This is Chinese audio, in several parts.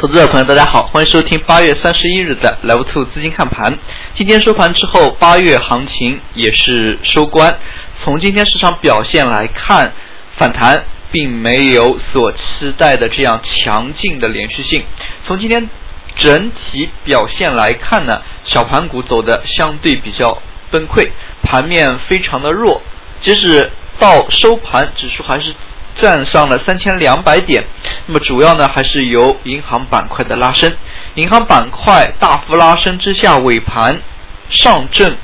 投资者朋友，大家好，欢迎收听八月三十一日的 Level Two 资金看盘。今天收盘之后，八月行情也是收官。从今天市场表现来看，反弹并没有所期待的这样强劲的连续性。从今天整体表现来看呢，小盘股走的相对比较崩溃，盘面非常的弱。即使到收盘，指数还是。站上了三千两百点，那么主要呢还是由银行板块的拉升，银行板块大幅拉升之下，尾盘上证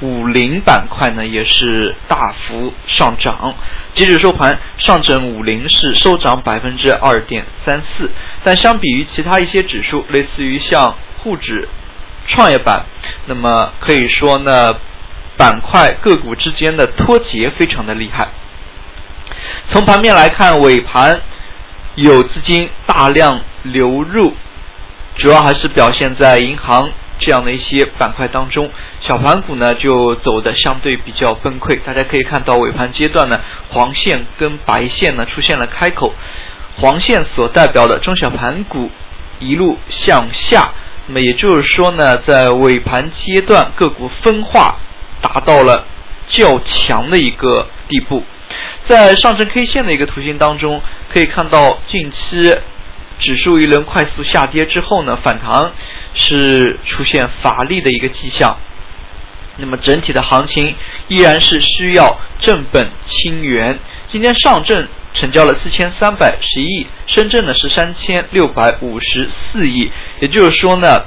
五零板块呢也是大幅上涨，截止收盘，上证五零是收涨百分之二点三四，但相比于其他一些指数，类似于像沪指、创业板，那么可以说呢，板块个股之间的脱节非常的厉害。从盘面来看，尾盘有资金大量流入，主要还是表现在银行这样的一些板块当中。小盘股呢就走的相对比较崩溃。大家可以看到尾盘阶段呢，黄线跟白线呢出现了开口，黄线所代表的中小盘股一路向下，那么也就是说呢，在尾盘阶段个股分化达到了较强的一个地步。在上证 K 线的一个图形当中，可以看到近期指数一轮快速下跌之后呢，反弹是出现乏力的一个迹象。那么整体的行情依然是需要正本清源。今天上证成交了四千三百十一亿，深圳呢是三千六百五十四亿，也就是说呢，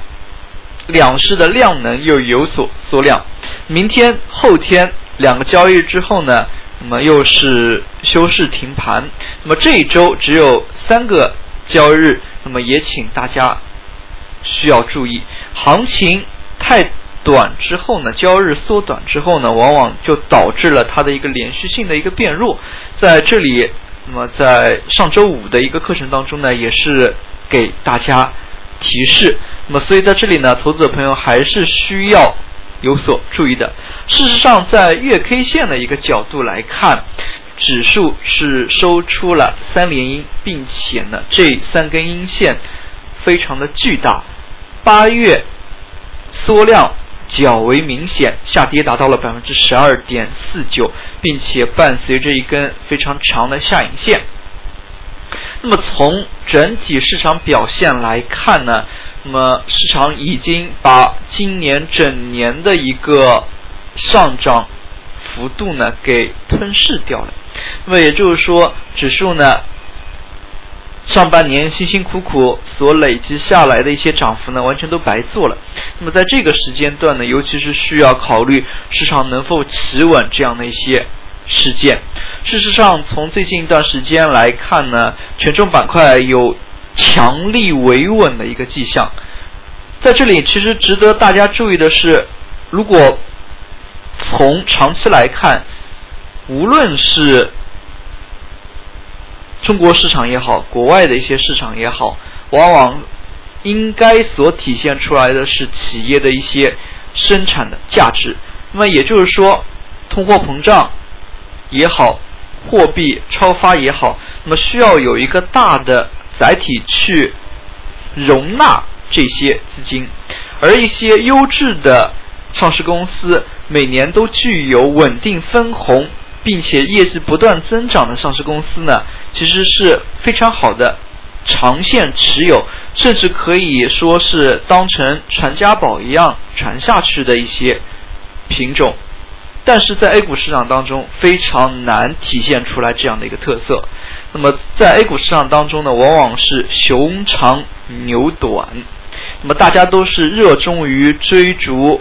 两市的量能又有所缩量。明天、后天两个交易日之后呢？那么又是休市停盘，那么这一周只有三个交易日，那么也请大家需要注意，行情太短之后呢，交易日缩短之后呢，往往就导致了它的一个连续性的一个变弱。在这里，那么在上周五的一个课程当中呢，也是给大家提示，那么所以在这里呢，投资者朋友还是需要。有所注意的。事实上，在月 K 线的一个角度来看，指数是收出了三连阴，并且呢，这三根阴线非常的巨大。八月缩量较为明显，下跌达到了百分之十二点四九，并且伴随着一根非常长的下影线。那么从整体市场表现来看呢？那么市场已经把今年整年的一个上涨幅度呢给吞噬掉了。那么也就是说，指数呢上半年辛辛苦苦所累积下来的一些涨幅呢，完全都白做了。那么在这个时间段呢，尤其是需要考虑市场能否企稳这样的一些事件。事实上，从最近一段时间来看呢，权重板块有。强力维稳的一个迹象，在这里其实值得大家注意的是，如果从长期来看，无论是中国市场也好，国外的一些市场也好，往往应该所体现出来的是企业的一些生产的价值。那么也就是说，通货膨胀也好，货币超发也好，那么需要有一个大的。载体去容纳这些资金，而一些优质的上市公司每年都具有稳定分红，并且业绩不断增长的上市公司呢，其实是非常好的长线持有，甚至可以说是当成传家宝一样传下去的一些品种。但是在 A 股市场当中，非常难体现出来这样的一个特色。那么在 A 股市场当中呢，往往是熊长牛短，那么大家都是热衷于追逐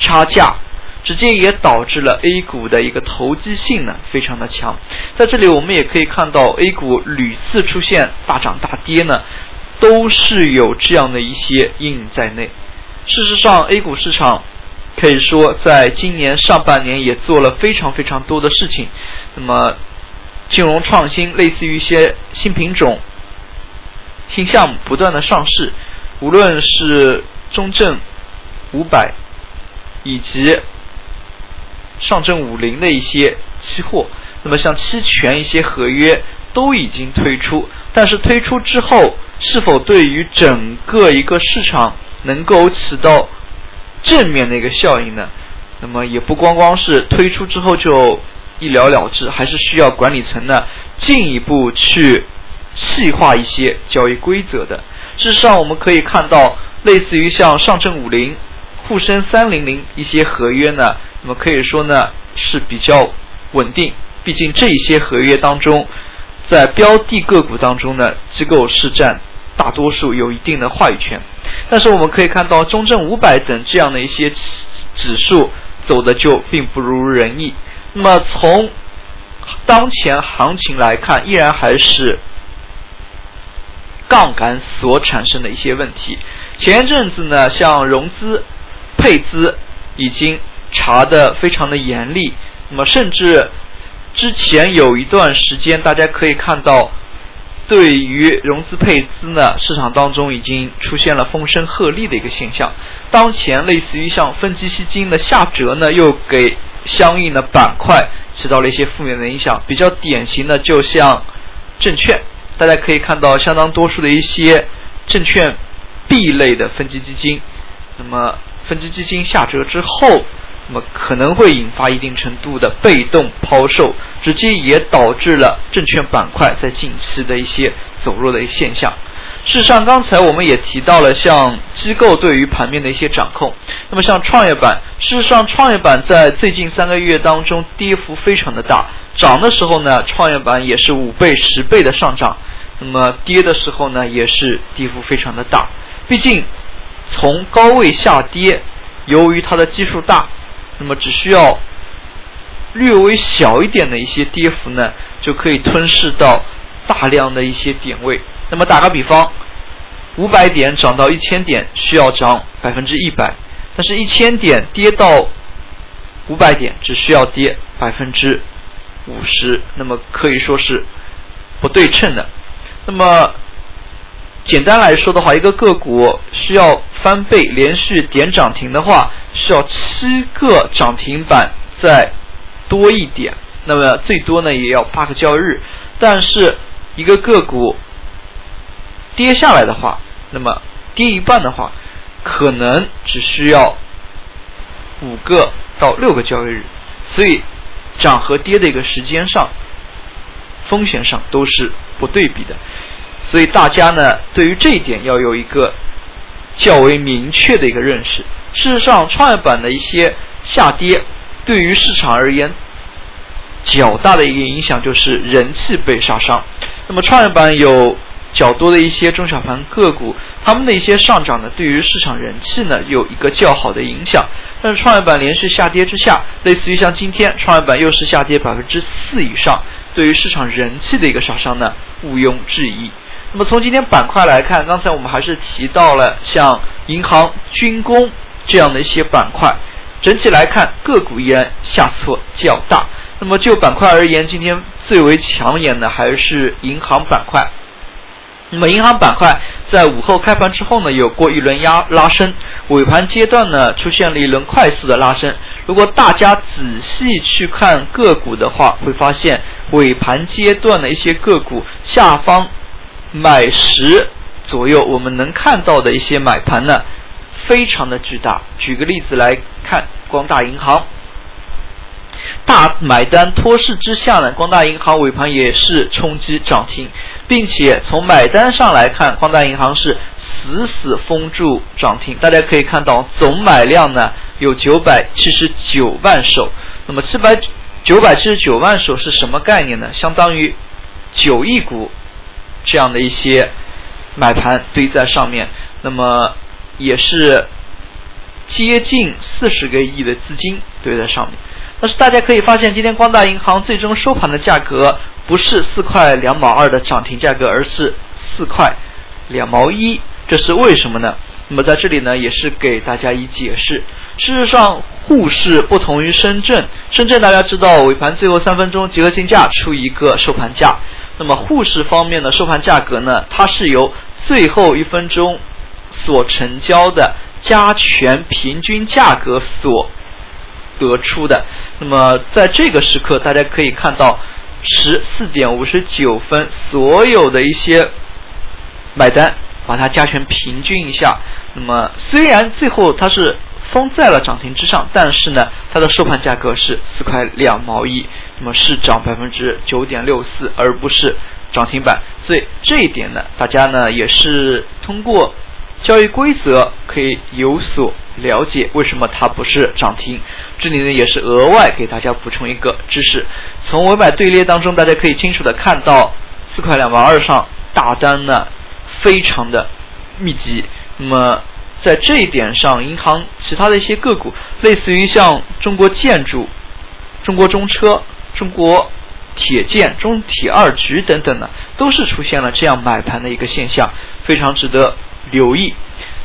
差价，直接也导致了 A 股的一个投机性呢非常的强。在这里我们也可以看到，A 股屡次出现大涨大跌呢，都是有这样的一些阴影在内。事实上，A 股市场。可以说，在今年上半年也做了非常非常多的事情。那么，金融创新，类似于一些新品种、新项目不断的上市，无论是中证五百以及上证五零的一些期货，那么像期权一些合约都已经推出，但是推出之后是否对于整个一个市场能够起到正面的一个效应呢？那么也不光光是推出之后就一了了之，还是需要管理层呢进一步去细化一些交易规则的。事实上，我们可以看到，类似于像上证五零、沪深三零零一些合约呢，那么可以说呢是比较稳定。毕竟这一些合约当中，在标的个股当中呢，机构是占大多数，有一定的话语权。但是我们可以看到，中证五百等这样的一些指数。走的就并不如人意。那么从当前行情来看，依然还是杠杆所产生的一些问题。前一阵子呢，像融资、配资已经查的非常的严厉。那么甚至之前有一段时间，大家可以看到。对于融资配资呢，市场当中已经出现了风声鹤唳的一个现象。当前类似于像分级基金的下折呢，又给相应的板块起到了一些负面的影响。比较典型的就像证券，大家可以看到相当多数的一些证券 B 类的分级基金，那么分级基金下折之后。那么可能会引发一定程度的被动抛售，直接也导致了证券板块在近期的一些走弱的现象。事实上，刚才我们也提到了像机构对于盘面的一些掌控。那么像创业板，事实上创业板在最近三个月当中跌幅非常的大，涨的时候呢，创业板也是五倍、十倍的上涨；那么跌的时候呢，也是跌幅非常的大。毕竟从高位下跌，由于它的基数大。那么只需要略微小一点的一些跌幅呢，就可以吞噬到大量的一些点位。那么打个比方，五百点涨到一千点需要涨百分之一百，但是一千点跌到五百点只需要跌百分之五十，那么可以说是不对称的。那么简单来说的话，一个个股需要翻倍连续点涨停的话。需要七个涨停板再多一点，那么最多呢也要八个交易日。但是一个个股跌下来的话，那么跌一半的话，可能只需要五个到六个交易日。所以涨和跌的一个时间上，风险上都是不对比的。所以大家呢对于这一点要有一个较为明确的一个认识。事实上，创业板的一些下跌，对于市场而言，较大的一个影响就是人气被杀伤。那么，创业板有较多的一些中小盘个股，他们的一些上涨呢，对于市场人气呢有一个较好的影响。但是，创业板连续下跌之下，类似于像今天创业板又是下跌百分之四以上，对于市场人气的一个杀伤呢，毋庸置疑。那么，从今天板块来看，刚才我们还是提到了像银行、军工。这样的一些板块，整体来看个股依然下挫较大。那么就板块而言，今天最为抢眼的还是银行板块。那么银行板块在午后开盘之后呢，有过一轮压拉升，尾盘阶段呢出现了一轮快速的拉升。如果大家仔细去看个股的话，会发现尾盘阶段的一些个股下方买十左右，我们能看到的一些买盘呢。非常的巨大。举个例子来看，光大银行大买单托市之下呢，光大银行尾盘也是冲击涨停，并且从买单上来看，光大银行是死死封住涨停。大家可以看到，总买量呢有九百七十九万手。那么七百九百七十九万手是什么概念呢？相当于九亿股这样的一些买盘堆在上面。那么也是接近四十个亿的资金堆在上面，但是大家可以发现，今天光大银行最终收盘的价格不是四块两毛二的涨停价格，而是四块两毛一，这是为什么呢？那么在这里呢，也是给大家一解释。事实上，沪市不同于深圳，深圳大家知道尾盘最后三分钟集合竞价出一个收盘价，那么沪市方面的收盘价格呢，它是由最后一分钟。所成交的加权平均价格所得出的，那么在这个时刻，大家可以看到，十四点五十九分，所有的一些买单，把它加权平均一下。那么虽然最后它是封在了涨停之上，但是呢，它的收盘价格是四块两毛一，那么是涨百分之九点六四，而不是涨停板。所以这一点呢，大家呢也是通过交易规则可以有所了解，为什么它不是涨停？这里呢也是额外给大家补充一个知识。从尾买队列当中，大家可以清楚的看到四块两毛二上大单呢非常的密集。那么在这一点上，银行其他的一些个股，类似于像中国建筑、中国中车、中国。铁建、中铁二局等等呢，都是出现了这样买盘的一个现象，非常值得留意。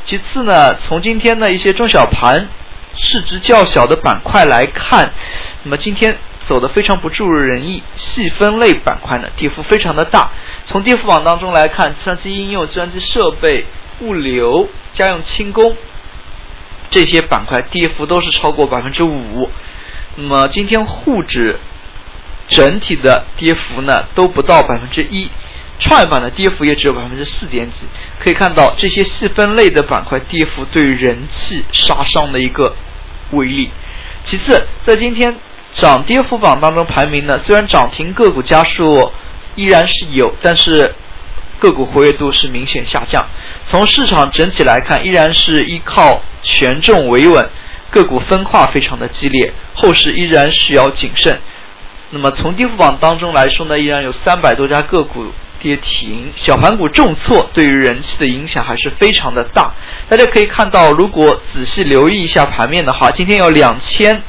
其次呢，从今天的一些中小盘市值较小的板块来看，那么今天走的非常不尽人意，细分类板块呢跌幅非常的大。从跌幅榜当中来看，计算机应用、计算机设备、物流、家用轻工这些板块跌幅都是超过百分之五。那么今天沪指。整体的跌幅呢都不到百分之一，创业板的跌幅也只有百分之四点几。可以看到这些细分类的板块跌幅对人气杀伤的一个威力。其次，在今天涨跌幅榜当中排名呢，虽然涨停个股家数依然是有，但是个股活跃度是明显下降。从市场整体来看，依然是依靠权重维稳，个股分化非常的激烈，后市依然需要谨慎。那么从跌幅榜当中来说呢，依然有三百多家个股跌停，小盘股重挫，对于人气的影响还是非常的大。大家可以看到，如果仔细留意一下盘面的话，今天有两千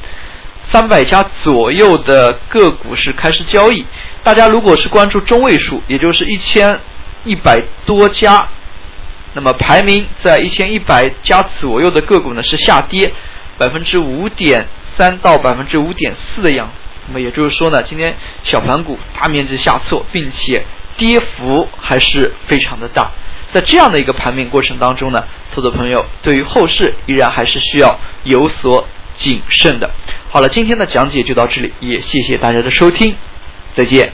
三百家左右的个股是开始交易。大家如果是关注中位数，也就是一千一百多家，那么排名在一千一百家左右的个股呢是下跌百分之五点三到百分之五点四的样子。那么也就是说呢，今天小盘股大面积下挫，并且跌幅还是非常的大。在这样的一个盘面过程当中呢，投资朋友对于后市依然还是需要有所谨慎的。好了，今天的讲解就到这里，也谢谢大家的收听，再见。